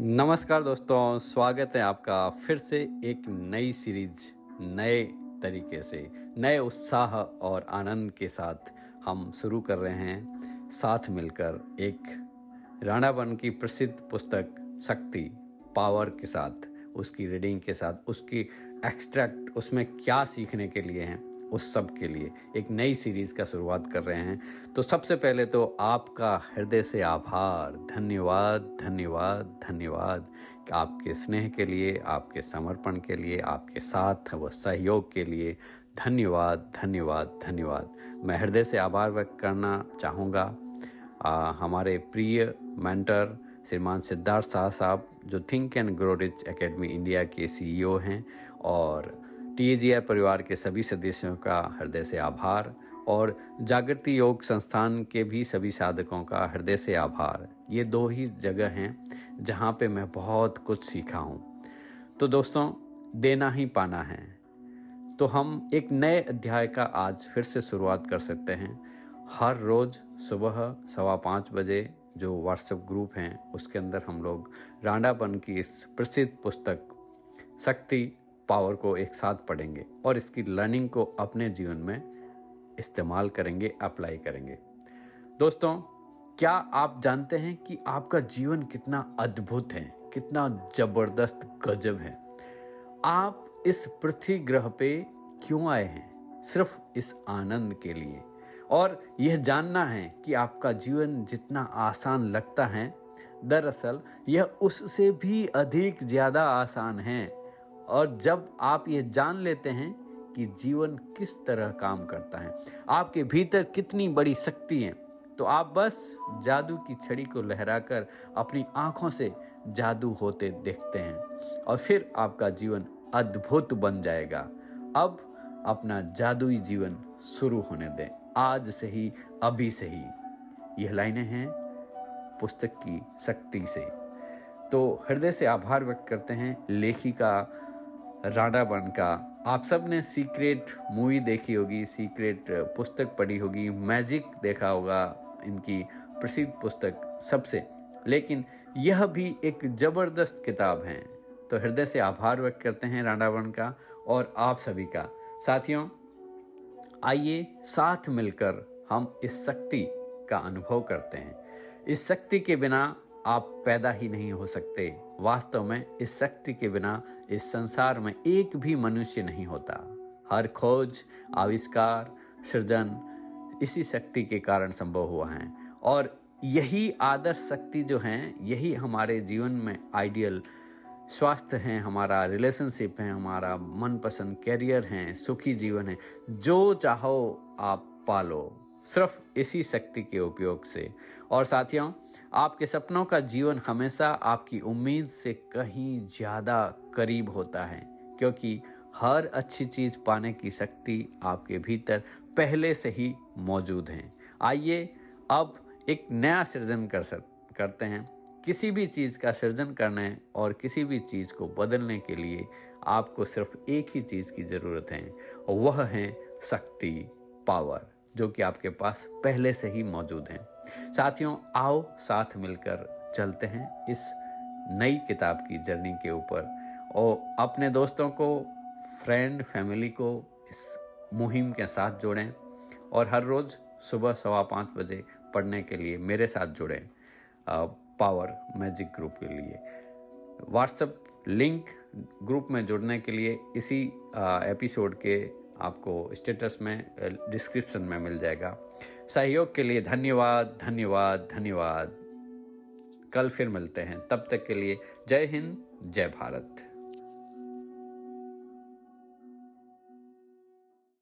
नमस्कार दोस्तों, स्वागत है आपका फिर से एक नई सीरीज़, नए तरीके से, नए उत्साह और आनंद के साथ हम शुरू कर रहे हैं। साथ मिलकर एक राणा बन की प्रसिद्ध पुस्तक, शक्ति, पावर के साथ, उसकी रीडिंग के साथ, उसकी एक्सट्रैक्ट, उसमें क्या सीखने के लिए हैं। उस सब के लिए। एक नई सीरीज़ का शुरुआत कर रहे हैं। तो सबसे पहले तो आपका हृदय से आभार। धन्यवाद धन्यवाद धन्यवाद। आपके स्नेह के लिए, आपके समर्पण के लिए, आपके साथ व सहयोग के लिए धन्यवाद धन्यवाद धन्यवाद। मैं हृदय से आभार व्यक्त करना चाहूँगा। हमारे प्रिय मेंटर श्रीमान सिद्धार्थ शाह साहब, जो think and grow rich academy India के सीईओ हैं और टी परिवार के सभी सदस्यों का हृदय से आभार और जागृति योग संस्थान के भी सभी साधकों का हृदय से आभार। ये दो ही जगह हैं जहाँ पे मैं बहुत कुछ सीखा हूँ। तो दोस्तों, देना ही पाना है। तो हम एक नए अध्याय का आज फिर से शुरुआत कर सकते हैं। हर रोज़ सुबह सवा पाँच बजे जो व्हाट्सएप ग्रुप हैं, उसके अंदर हम लोग रांडापन की इस प्रसिद्ध पुस्तक, शक्ति पावर को एक साथ पढ़ेंगे और इसकी लर्निंग को अपने जीवन में इस्तेमाल करेंगे अप्लाई करेंगे। दोस्तों, क्या आप जानते हैं कि आपका जीवन कितना अद्भुत है, कितना ज़बरदस्त गजब है? आप इस पृथ्वी ग्रह पे क्यों आए हैं? सिर्फ़ इस आनंद के लिए। और यह जानना है कि आपका जीवन जितना आसान लगता है, दरअसल यह उससे भी अधिक ज़्यादा आसान है। और जब आप ये जान लेते हैं कि जीवन किस तरह काम करता है, आपके भीतर कितनी बड़ी शक्ति है तो आप बस जादू की छड़ी को लहराकर अपनी आँखों से जादू होते देखते हैं और फिर आपका जीवन अद्भुत बन जाएगा। अब अपना जादुई जीवन शुरू होने दें। आज से ही, अभी से ही। यह लाइनें हैं पुस्तक की शक्ति से। तो हृदय से आभार व्यक्त करते हैं लेखिका राणा बन का। आप सबने सीक्रेट मूवी देखी होगी, सीक्रेट पुस्तक पढ़ी होगी, मैजिक देखा होगा, इनकी प्रसिद्ध पुस्तक सबसे। लेकिन यह भी एक ज़बरदस्त किताब है। तो हृदय से आभार व्यक्त करते हैं राणावन का और आप सभी का। साथियों, आइए साथ मिलकर हम इस शक्ति का अनुभव करते हैं। इस शक्ति के बिना आप पैदा ही नहीं हो सकते। वास्तव में इस शक्ति के बिना इस संसार में एक भी मनुष्य नहीं होता। हर खोज, आविष्कार, सृजन इसी शक्ति के कारण संभव हुआ है। और यही आदर्श शक्ति जो है, यही हमारे जीवन में आइडियल स्वास्थ्य है, हमारा रिलेशनशिप है, हमारा मनपसंद कैरियर है, सुखी जीवन है, जो चाहो आप पालो। सिर्फ़ इसी शक्ति के उपयोग से। और साथियों, आपके सपनों का जीवन हमेशा आपकी उम्मीद से कहीं ज़्यादा करीब होता है, क्योंकि हर अच्छी चीज़ पाने की शक्ति आपके भीतर पहले से ही मौजूद है। आइए अब एक नया सृजन कर सक, करते हैं। किसी भी चीज़ का सृजन करने और किसी भी चीज़ को बदलने के लिए आपको सिर्फ़ एक ही चीज़ की ज़रूरत है और वह है शक्ति, पावर। जो कि आपके पास पहले से ही मौजूद हैं। साथियों, आओ साथ मिलकर चलते हैं इस नई किताब की जर्नी के ऊपर। और अपने दोस्तों को फ्रेंड फैमिली को इस मुहिम के साथ जोड़ें और हर रोज़ सुबह सवा पाँच बजे पढ़ने के लिए मेरे साथ जुड़ें पावर मैजिक ग्रुप के लिए। व्हाट्सएप लिंक ग्रुप में जुड़ने के लिए इसी एपिसोड के आपको स्टेटस में डिस्क्रिप्शन में मिल जाएगा। सहयोग के लिए धन्यवाद धन्यवाद धन्यवाद। कल फिर मिलते हैं। तब तक के लिए जय हिंद, जय भारत।